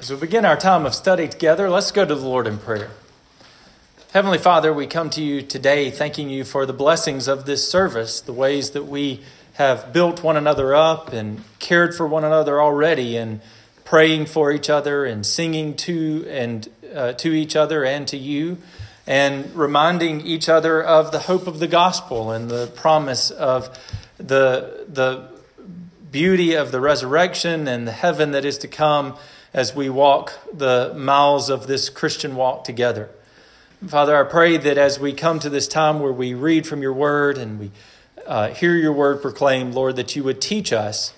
As we begin our time of study together, let's go to the Lord in prayer. Heavenly Father, we come to you today thanking you for the blessings of this service, the ways that we have built one another up and cared for one another already, and praying for each other and singing to and uh, to each other and to you, and reminding each other of the hope of the gospel and the promise of the the beauty of the resurrection and the heaven that is to come as we walk the miles of this Christian walk together. Father, I pray that as we come to this time where we read from your word and we uh, hear your word proclaimed, Lord, that you would teach us,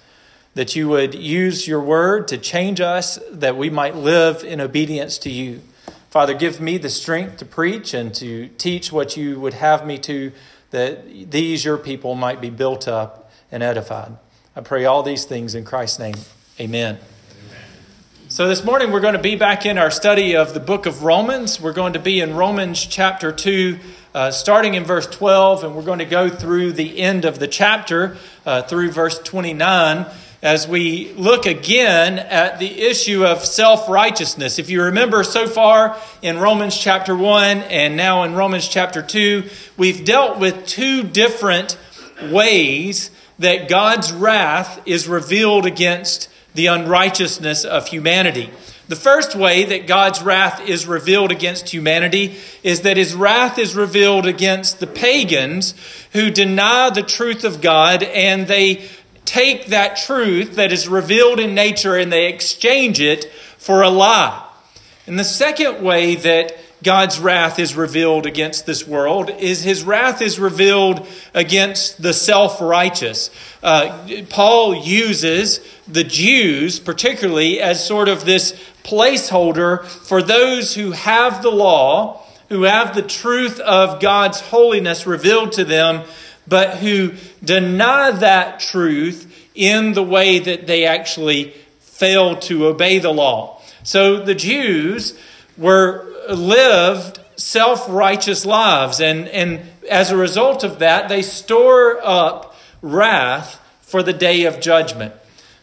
that you would use your word to change us, that we might live in obedience to you. Father, give me the strength to preach and to teach what you would have me to, that these, your people, might be built up and edified. I pray all these things in Christ's name. Amen. So, this morning we're going to be back in our study of the book of Romans. We're going to be in Romans chapter 2, uh, starting in verse 12, and we're going to go through the end of the chapter uh, through verse 29 as we look again at the issue of self righteousness. If you remember so far in Romans chapter 1 and now in Romans chapter 2, we've dealt with two different ways that God's wrath is revealed against the unrighteousness of humanity. The first way that God's wrath is revealed against humanity is that his wrath is revealed against the pagans who deny the truth of God and they take that truth that is revealed in nature and they exchange it for a lie. And the second way that God's wrath is revealed against this world is his wrath is revealed against the self righteous. Uh, Paul uses the Jews, particularly, as sort of this placeholder for those who have the law, who have the truth of God's holiness revealed to them, but who deny that truth in the way that they actually fail to obey the law. So the Jews were lived self righteous lives. And, and as a result of that, they store up wrath for the day of judgment.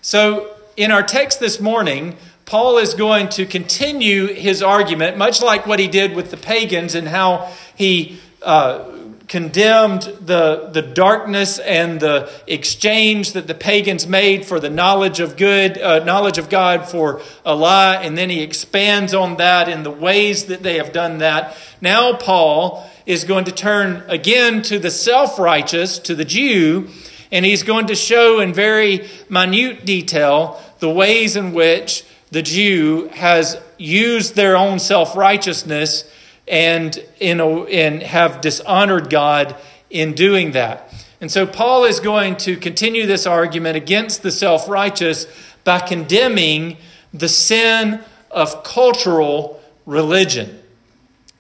So, in our text this morning, Paul is going to continue his argument, much like what he did with the pagans and how he uh, condemned the, the darkness and the exchange that the pagans made for the knowledge of good, uh, knowledge of God for a lie, and then he expands on that in the ways that they have done that. Now, Paul is going to turn again to the self righteous, to the Jew, and he's going to show in very minute detail the ways in which the Jew has used their own self righteousness and, in a, and have dishonored God in doing that. And so Paul is going to continue this argument against the self righteous by condemning the sin of cultural religion.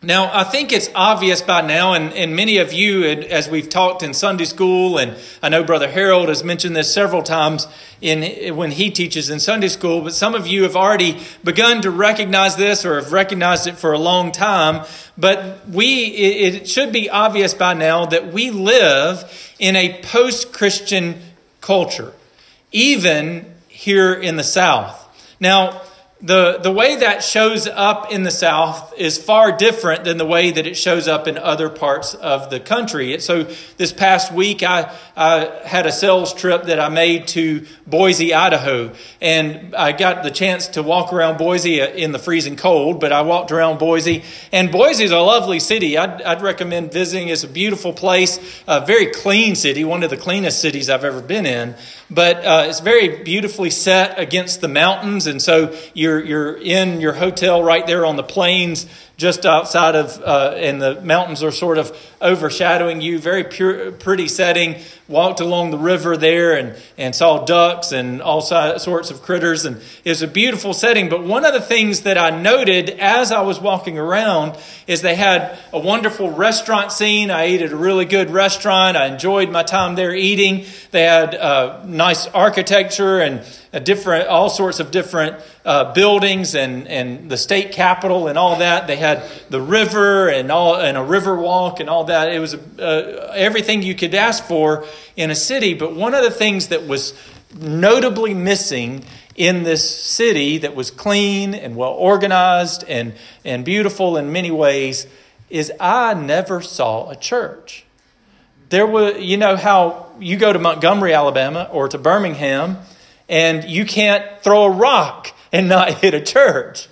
Now, I think it's obvious by now, and, and many of you, as we've talked in Sunday school, and I know Brother Harold has mentioned this several times in, when he teaches in Sunday school, but some of you have already begun to recognize this or have recognized it for a long time. But we, it should be obvious by now that we live in a post Christian culture, even here in the South. Now, the, the way that shows up in the South is far different than the way that it shows up in other parts of the country. So, this past week, I, I had a sales trip that I made to Boise, Idaho, and I got the chance to walk around Boise uh, in the freezing cold, but I walked around Boise, and Boise is a lovely city. I'd, I'd recommend visiting. It's a beautiful place, a very clean city, one of the cleanest cities I've ever been in, but uh, it's very beautifully set against the mountains, and so you you're, you're in your hotel right there on the plains just outside of, uh, and the mountains are sort of overshadowing you. Very pure, pretty setting. Walked along the river there and, and saw ducks and all sorts of critters. And it was a beautiful setting. But one of the things that I noted as I was walking around is they had a wonderful restaurant scene. I ate at a really good restaurant. I enjoyed my time there eating. They had uh, nice architecture and different, all sorts of different uh, buildings and, and the state capitol and all that. They had the river and all and a river walk and all that. It was uh, everything you could ask for in a city. But one of the things that was notably missing in this city that was clean and well organized and, and beautiful in many ways is I never saw a church. There were, you know, how you go to Montgomery, Alabama, or to Birmingham, and you can't throw a rock and not hit a church.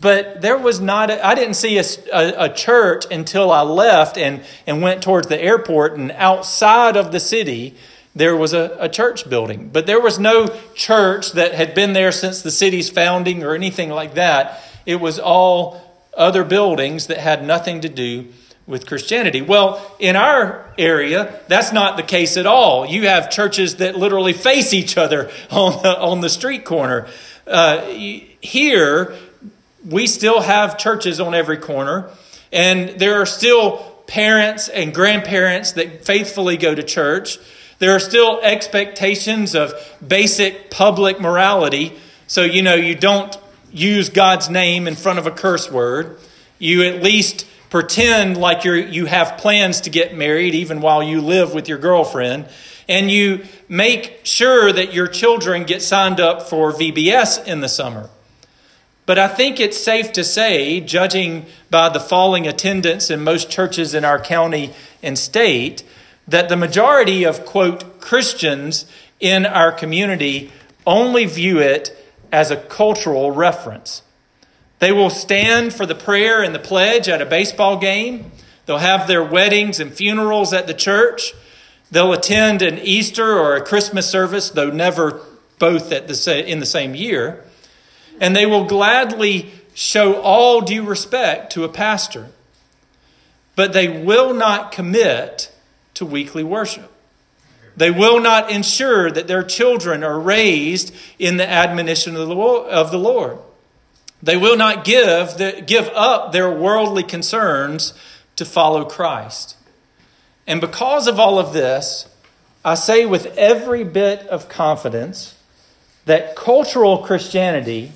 But there was not, I didn't see a, a, a, church until I left and, and went towards the airport, and outside of the city, there was a, a church building. But there was no church that had been there since the city's founding or anything like that. It was all other buildings that had nothing to do with Christianity. Well, in our area, that's not the case at all. You have churches that literally face each other on the, on the street corner. Uh, here, we still have churches on every corner, and there are still parents and grandparents that faithfully go to church. There are still expectations of basic public morality. So, you know, you don't use God's name in front of a curse word. You at least pretend like you you have plans to get married even while you live with your girlfriend. And you make sure that your children get signed up for VBS in the summer. But I think it's safe to say, judging by the falling attendance in most churches in our county and state, that the majority of, quote, Christians in our community only view it as a cultural reference. They will stand for the prayer and the pledge at a baseball game. They'll have their weddings and funerals at the church. They'll attend an Easter or a Christmas service, though never both at the, in the same year and they will gladly show all due respect to a pastor. But they will not commit to weekly worship. They will not ensure that their children are raised in the admonition of the Lord. They will not give, the, give up their worldly concerns to follow Christ. And because of all of this, I say with every bit of confidence that cultural Christianity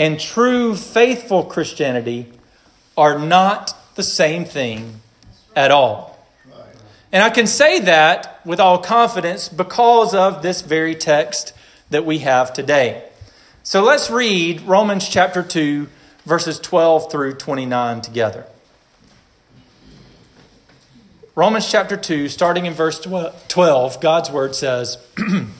and true faithful Christianity are not the same thing at all. And I can say that with all confidence because of this very text that we have today. So let's read Romans chapter 2, verses 12 through 29 together. Romans chapter 2, starting in verse 12, God's word says,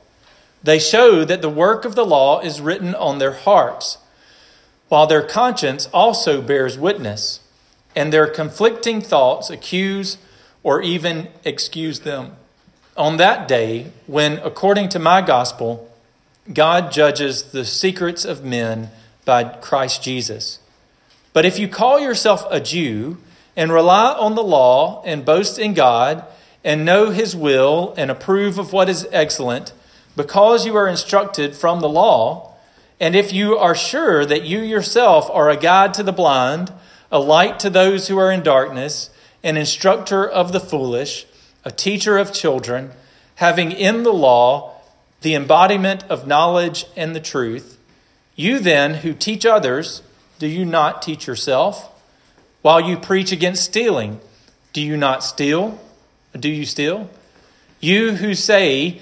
They show that the work of the law is written on their hearts, while their conscience also bears witness, and their conflicting thoughts accuse or even excuse them. On that day, when, according to my gospel, God judges the secrets of men by Christ Jesus. But if you call yourself a Jew and rely on the law and boast in God and know his will and approve of what is excellent, because you are instructed from the law, and if you are sure that you yourself are a guide to the blind, a light to those who are in darkness, an instructor of the foolish, a teacher of children, having in the law the embodiment of knowledge and the truth, you then who teach others, do you not teach yourself? While you preach against stealing, do you not steal? Do you steal? You who say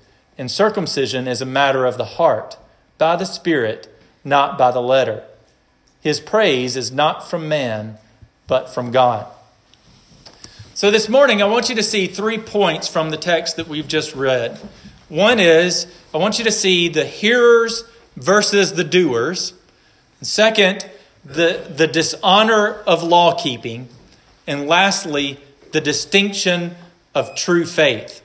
and circumcision is a matter of the heart, by the Spirit, not by the letter. His praise is not from man, but from God. So this morning, I want you to see three points from the text that we've just read. One is, I want you to see the hearers versus the doers. Second, the, the dishonor of law keeping. And lastly, the distinction of true faith.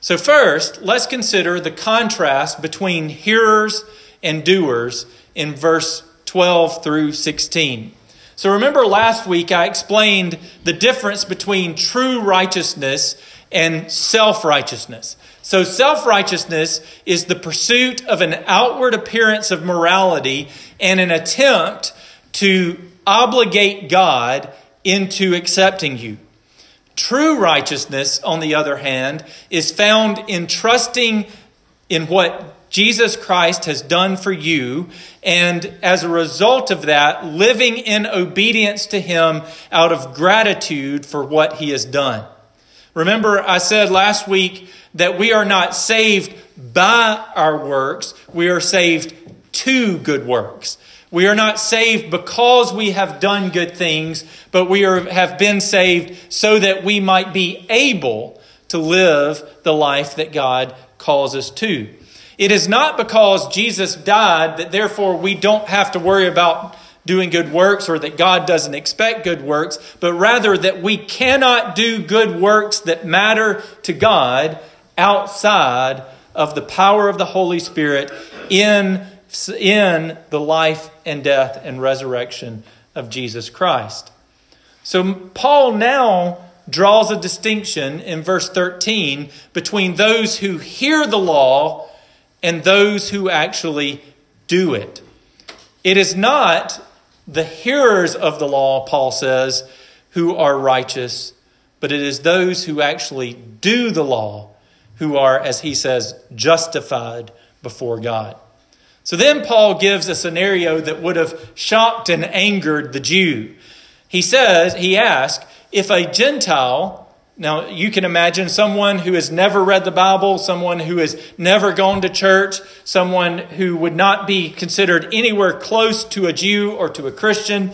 So, first, let's consider the contrast between hearers and doers in verse 12 through 16. So, remember last week I explained the difference between true righteousness and self righteousness. So, self righteousness is the pursuit of an outward appearance of morality and an attempt to obligate God into accepting you. True righteousness, on the other hand, is found in trusting in what Jesus Christ has done for you, and as a result of that, living in obedience to Him out of gratitude for what He has done. Remember, I said last week that we are not saved by our works, we are saved to good works. We are not saved because we have done good things, but we are, have been saved so that we might be able to live the life that God calls us to. It is not because Jesus died that therefore we don't have to worry about doing good works or that God doesn't expect good works, but rather that we cannot do good works that matter to God outside of the power of the Holy Spirit in, in the life and death and resurrection of Jesus Christ. So Paul now draws a distinction in verse 13 between those who hear the law and those who actually do it. It is not the hearers of the law, Paul says, who are righteous, but it is those who actually do the law who are, as he says, justified before God. So then Paul gives a scenario that would have shocked and angered the Jew. He says, he asks, if a Gentile now, you can imagine someone who has never read the Bible, someone who has never gone to church, someone who would not be considered anywhere close to a Jew or to a Christian.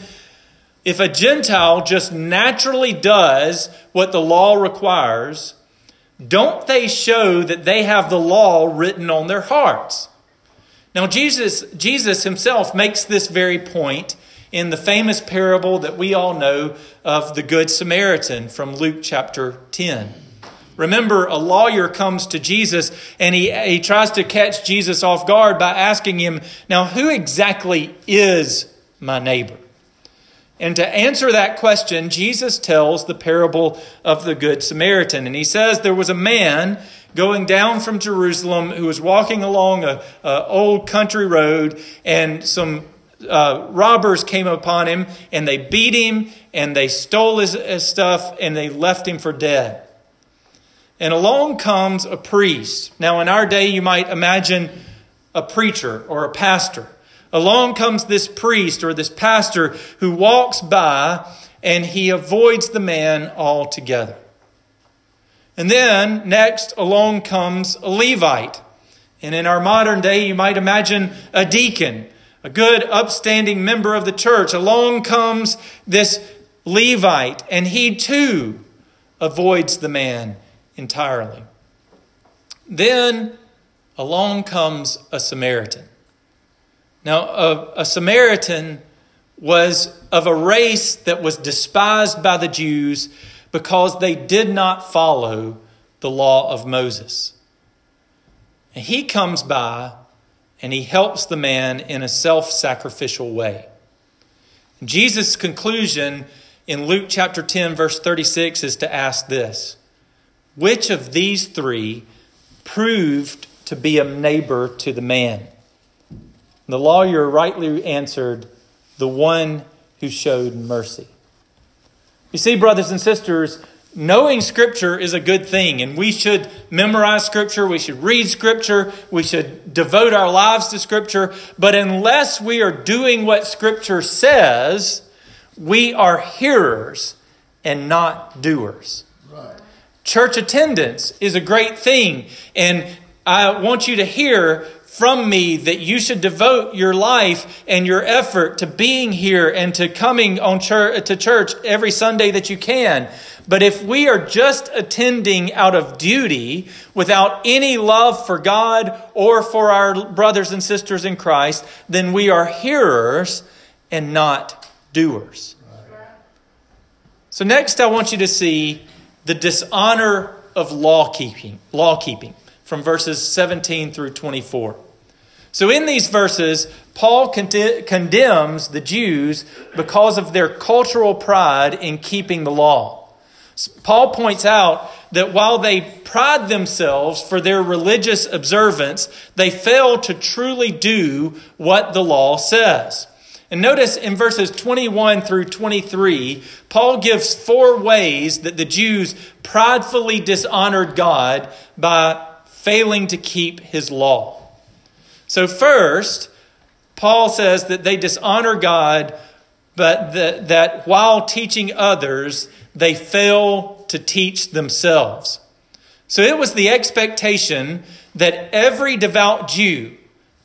If a Gentile just naturally does what the law requires, don't they show that they have the law written on their hearts? Now, Jesus, Jesus himself makes this very point in the famous parable that we all know of the Good Samaritan from Luke chapter 10. Remember, a lawyer comes to Jesus and he, he tries to catch Jesus off guard by asking him, Now, who exactly is my neighbor? And to answer that question, Jesus tells the parable of the Good Samaritan. And he says there was a man going down from Jerusalem who was walking along a, a old country road, and some uh, robbers came upon him and they beat him and they stole his, his stuff and they left him for dead. And along comes a priest. Now, in our day, you might imagine a preacher or a pastor. Along comes this priest or this pastor who walks by and he avoids the man altogether. And then next along comes a Levite. And in our modern day, you might imagine a deacon a good, upstanding member of the church. Along comes this Levite, and he too avoids the man entirely. Then along comes a Samaritan. Now, a, a, Samaritan was of a race that was despised by the Jews because they did not follow the law of Moses. And he comes by and he helps the man in a self sacrificial way. Jesus' conclusion in Luke chapter 10, verse 36 is to ask this Which of these three proved to be a neighbor to the man? The lawyer rightly answered, The one who showed mercy. You see, brothers and sisters, knowing Scripture is a good thing, and we should memorize Scripture, we should read Scripture, we should devote our lives to Scripture. But unless we are doing what Scripture says, we are hearers and not doers. Right. Church attendance is a great thing, and I want you to hear from me that you should devote your life and your effort to being here and to coming on church, to church every Sunday that you can. But if we are just attending out of duty without any love for God or for our brothers and sisters in Christ, then we are hearers and not doers. So next I want you to see the dishonor of law keeping, law keeping from verses 17 through 24. So, in these verses, Paul condemns the Jews because of their cultural pride in keeping the law. Paul points out that while they pride themselves for their religious observance, they fail to truly do what the law says. And notice in verses 21 through 23, Paul gives four ways that the Jews pridefully dishonored God by failing to keep his law. So, first, Paul says that they dishonor God, but that, that while teaching others, they fail to teach themselves. So, it was the expectation that every devout Jew,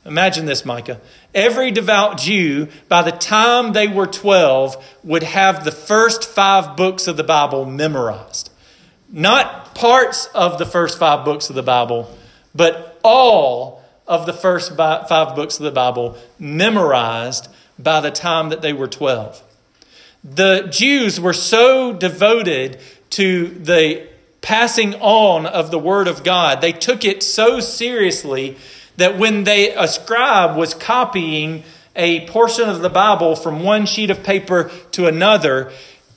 imagine this, Micah, every devout Jew, by the time they were 12, would have the first five books of the Bible memorized. Not parts of the first five books of the Bible, but all of the first five books of the Bible memorized by the time that they were 12. The Jews were so devoted to the passing on of the Word of God, they took it so seriously that when they, a scribe was copying a portion of the Bible from one sheet of paper to another,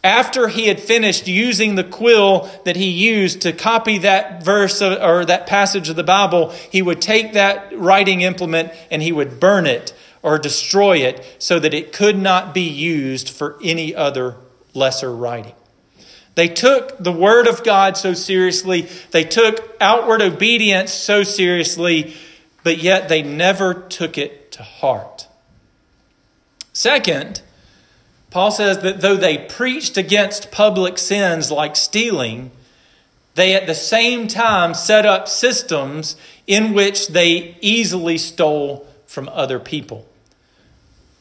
after he had finished using the quill that he used to copy that verse or that passage of the Bible, he would take that writing implement and he would burn it or destroy it so that it could not be used for any other lesser writing. They took the Word of God so seriously, they took outward obedience so seriously, but yet they never took it to heart. Second, Paul says that though they preached against public sins like stealing, they at the same time set up systems in which they easily stole from other people.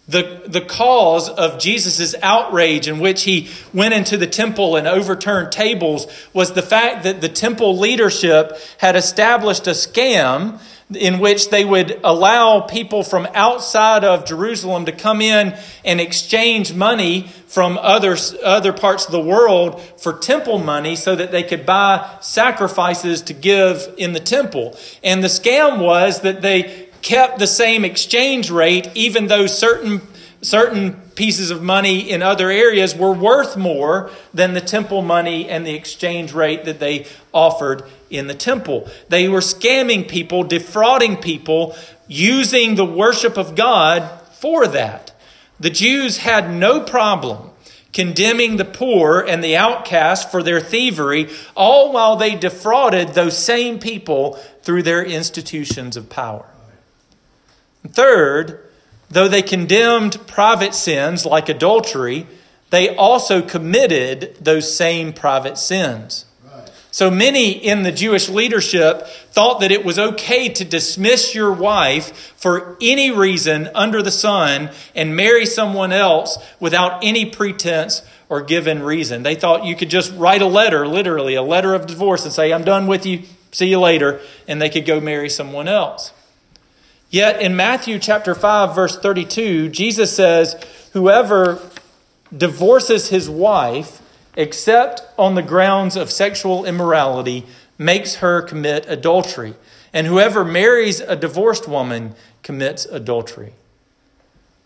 The, the cause of Jesus' outrage in which he went into the temple and overturned tables was the fact that the temple leadership had established a scam in which they would allow people from outside of Jerusalem to come in and exchange money from other, other parts of the world for temple money so that they could buy sacrifices to give in the temple. And the scam was that they kept the same exchange rate even though certain certain pieces of money in other areas were worth more than the temple money and the exchange rate that they offered in the temple. They were scamming people, defrauding people, using the worship of God for that. The Jews had no problem condemning the poor and the outcast for their thievery, all while they defrauded those same people through their institutions of power. third, though they condemned private sins like adultery, they also committed those same private sins. So many in the Jewish leadership thought that it was okay to dismiss your wife for any reason under the sun and marry someone else without any pretense or given reason. They thought you could just write a letter, literally, a letter of divorce, and say, I'm done with you, see you later, and they could go marry someone else. Yet in Matthew chapter 5, verse 32, Jesus says, Whoever divorces his wife, except on the grounds of sexual immorality, makes her commit adultery. And whoever marries a divorced woman commits adultery.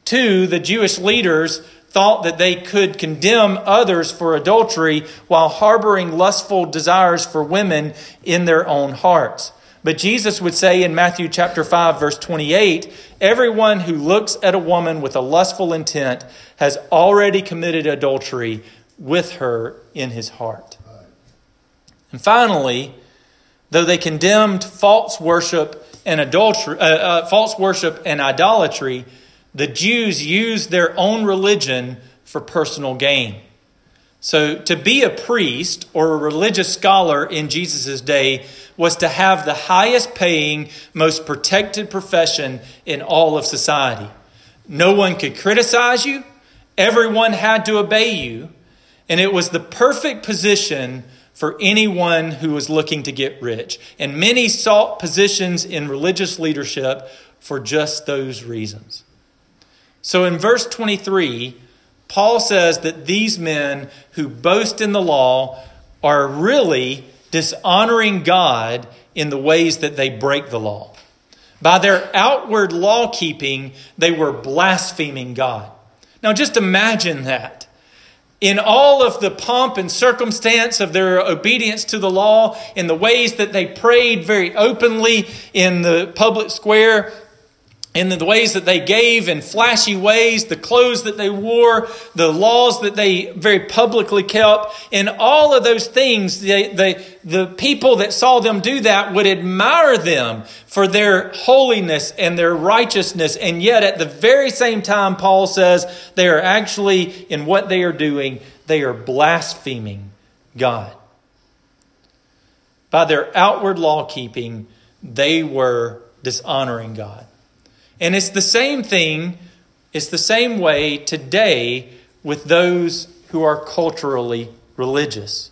Two, the Jewish leaders thought that they could condemn others for adultery while harboring lustful desires for women in their own hearts. But Jesus would say in Matthew chapter 5 verse 28, everyone who looks at a woman with a lustful intent has already committed adultery with her in his heart. And finally, though they condemned false worship and adultery, uh, uh, false worship and idolatry, the Jews used their own religion for personal gain. So, to be a priest or a religious scholar in Jesus' day was to have the highest paying, most protected profession in all of society. No one could criticize you, everyone had to obey you, and it was the perfect position for anyone who was looking to get rich. And many sought positions in religious leadership for just those reasons. So, in verse 23, Paul says that these men who boast in the law are really dishonoring God in the ways that they break the law. By their outward law keeping, they were blaspheming God. Now, just imagine that. In all of the pomp and circumstance of their obedience to the law, in the ways that they prayed very openly in the public square, in the ways that they gave in flashy ways, the clothes that they wore, the laws that they very publicly kept, in all of those things, they, they, the people that saw them do that would admire them for their holiness and their righteousness. And yet, at the very same time, Paul says they are actually, in what they are doing, they are blaspheming God. By their outward law keeping, they were dishonoring God. And it's the same thing, it's the same way today with those who are culturally religious.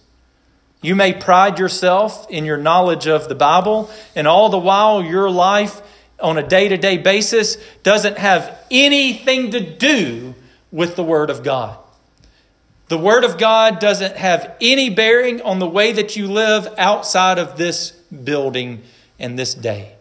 You may pride yourself in your knowledge of the Bible, and all the while your life on a day to day basis doesn't have anything to do with the Word of God. The Word of God doesn't have any bearing on the way that you live outside of this building and this day.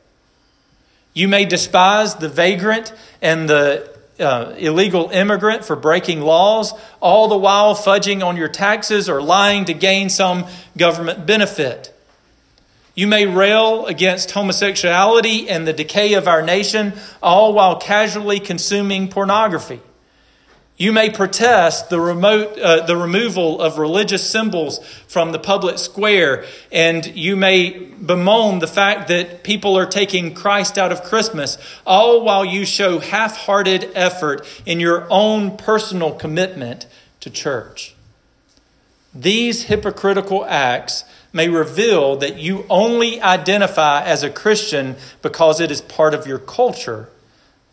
You may despise the vagrant and the uh, illegal immigrant for breaking laws, all the while fudging on your taxes or lying to gain some government benefit. You may rail against homosexuality and the decay of our nation, all while casually consuming pornography. You may protest the, remote, uh, the removal of religious symbols from the public square, and you may bemoan the fact that people are taking Christ out of Christmas, all while you show half hearted effort in your own personal commitment to church. These hypocritical acts may reveal that you only identify as a Christian because it is part of your culture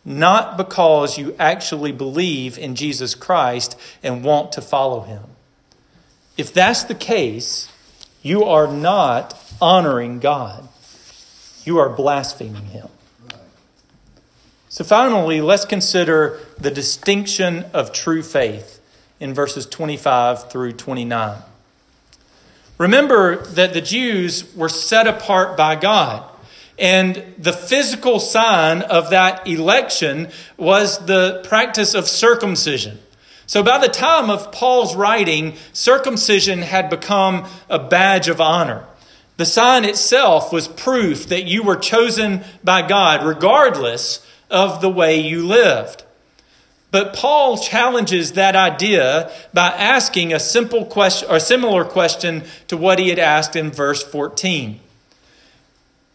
not because you actually believe in Jesus Christ and want to follow him. If that's the case, you are not honoring God, you are blaspheming him. So, finally, let's consider the distinction of true faith in verses 25 through 29. Remember that the Jews were set apart by God. And the physical sign of that election was the practice of circumcision. So by the time of Paul's writing, circumcision had become a badge of honor. The sign itself was proof that you were chosen by God, regardless of the way you lived. But Paul challenges that idea by asking a simple question or similar question to what he had asked in verse 14.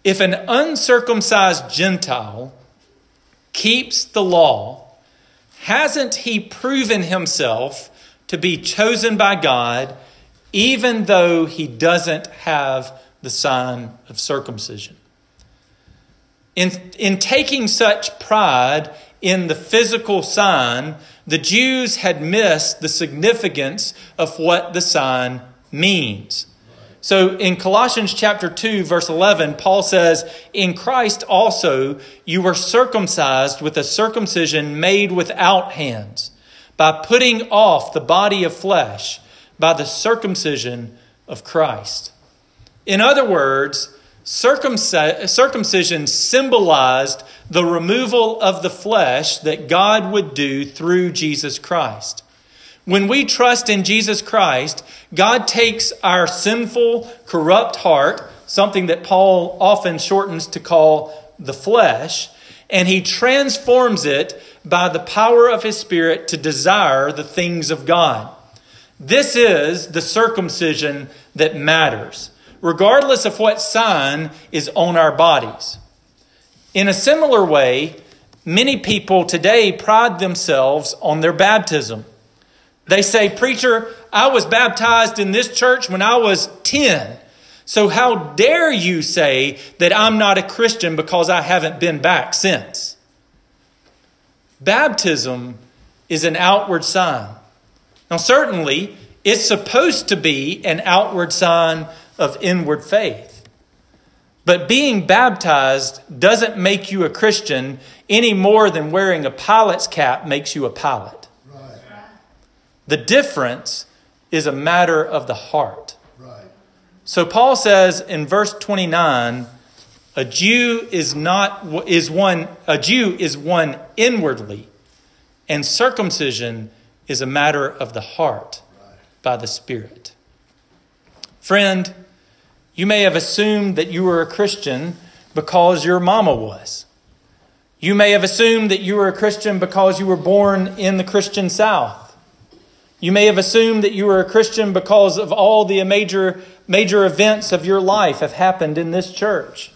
If an uncircumcised Gentile keeps the law, hasn't he proven himself to be chosen by God even though he doesn't have the sign of circumcision? In, in taking such pride in the physical sign, the Jews had missed the significance of what the sign means. So in Colossians chapter 2 verse 11 Paul says in Christ also you were circumcised with a circumcision made without hands by putting off the body of flesh by the circumcision of Christ. In other words, circumcision symbolized the removal of the flesh that God would do through Jesus Christ. When we trust in Jesus Christ, God takes our sinful, corrupt heart, something that Paul often shortens to call the flesh, and he transforms it by the power of his Spirit to desire the things of God. This is the circumcision that matters. regardless of what sign is on our bodies. In a similar way, many people today pride themselves on their baptism. They say, Preacher, I was baptized in this church when I was 10. So how dare you say that I'm not a Christian because I haven't been back since? Baptism is an outward sign. Now, certainly, it's supposed to be an outward sign of inward faith. But being baptized doesn't make you a Christian any more than wearing a pilot's cap makes you a pilot. Right. The difference is a matter of the heart. Right. So Paul says in verse 29, a Jew is not is one a Jew is one inwardly, and circumcision is a matter of the heart by the Spirit. Friend, you may have assumed that you were a Christian because your mama was. You may have assumed that you were a Christian because you were born in the Christian South. You may have assumed that you were a Christian because of all the major, major events of your life have happened in this church.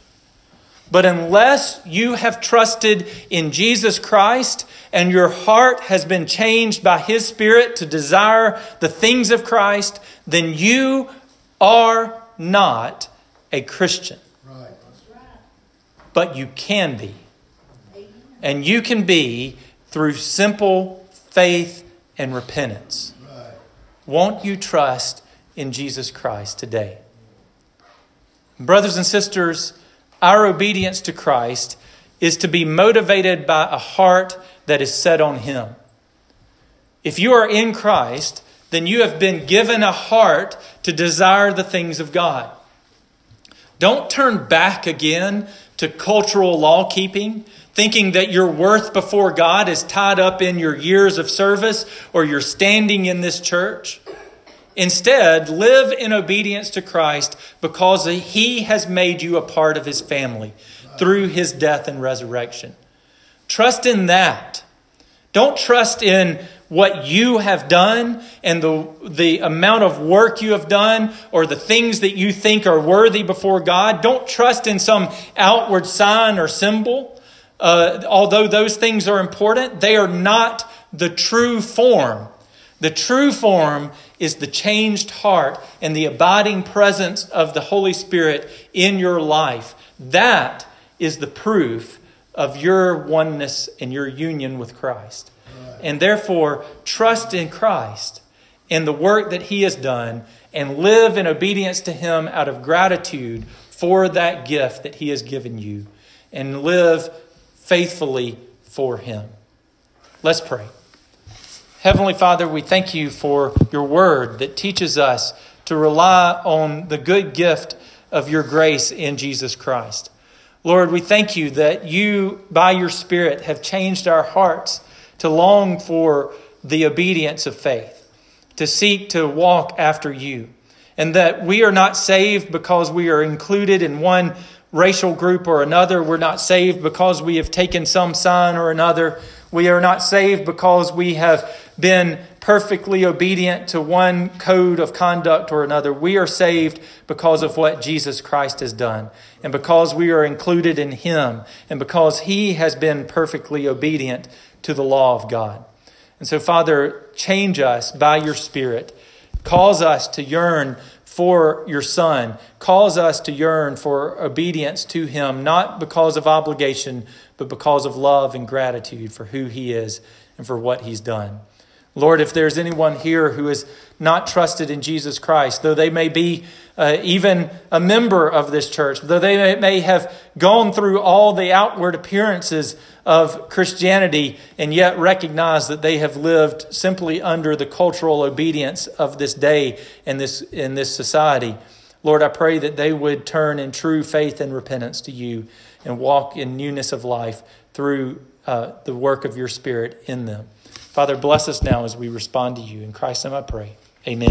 But unless you have trusted in Jesus Christ and your heart has been changed by His Spirit to desire the things of Christ, then you are not a Christian. Right. But you can be. And you can be through simple faith and repentance. Won't you trust in Jesus Christ today? Brothers and sisters, our obedience to Christ is to be motivated by a heart that is set on Him. If you are in Christ, then you have been given a heart to desire the things of God. Don't turn back again to cultural law keeping, thinking that your worth before God is tied up in your years of service or your standing in this church. Instead, live in obedience to Christ because He has made you a part of His family through His death and resurrection. Trust in that. Don't trust in what you have done and the, the amount of work you have done or the things that you think are worthy before God. Don't trust in some outward sign or symbol. Uh, although those things are important, they are not the true form. The true form is the changed heart and the abiding presence of the Holy Spirit in your life. That is the proof of your oneness and your union with Christ and therefore trust in Christ and the work that He has done and live in obedience to Him out of gratitude for that gift that He has given you and live faithfully for Him. Let's pray. Heavenly Father, we thank you for your word that teaches us to rely on the good gift of your grace in Jesus Christ. Lord, we thank you that you, by your Spirit, have changed our hearts to long for the obedience of faith, to seek to walk after you, and that we are not saved because we are included in one racial group or another. We're not saved because we have taken some sign or another. We are not saved because we have been perfectly obedient to one code of conduct or another. We are saved because of what Jesus Christ has done, and because we are included in Him, and because He has been perfectly obedient to the law of God. And so, Father, change us by your Spirit. Cause us to yearn for your Son. Cause us to yearn for obedience to Him, not because of obligation, but because of love and gratitude for who He is and for what He's done. Lord, if there's anyone here who is not trusted in Jesus Christ, though they may be uh, even a member of this church, though they may, have gone through all the outward appearances of Christianity and yet recognize that they have lived simply under the cultural obedience of this day and this, in this society, Lord, I pray that they would turn in true faith and repentance to you and walk in newness of life through uh, the work of your Spirit in them. Father, bless us now as we respond to you. In Christ's name I pray. Amen.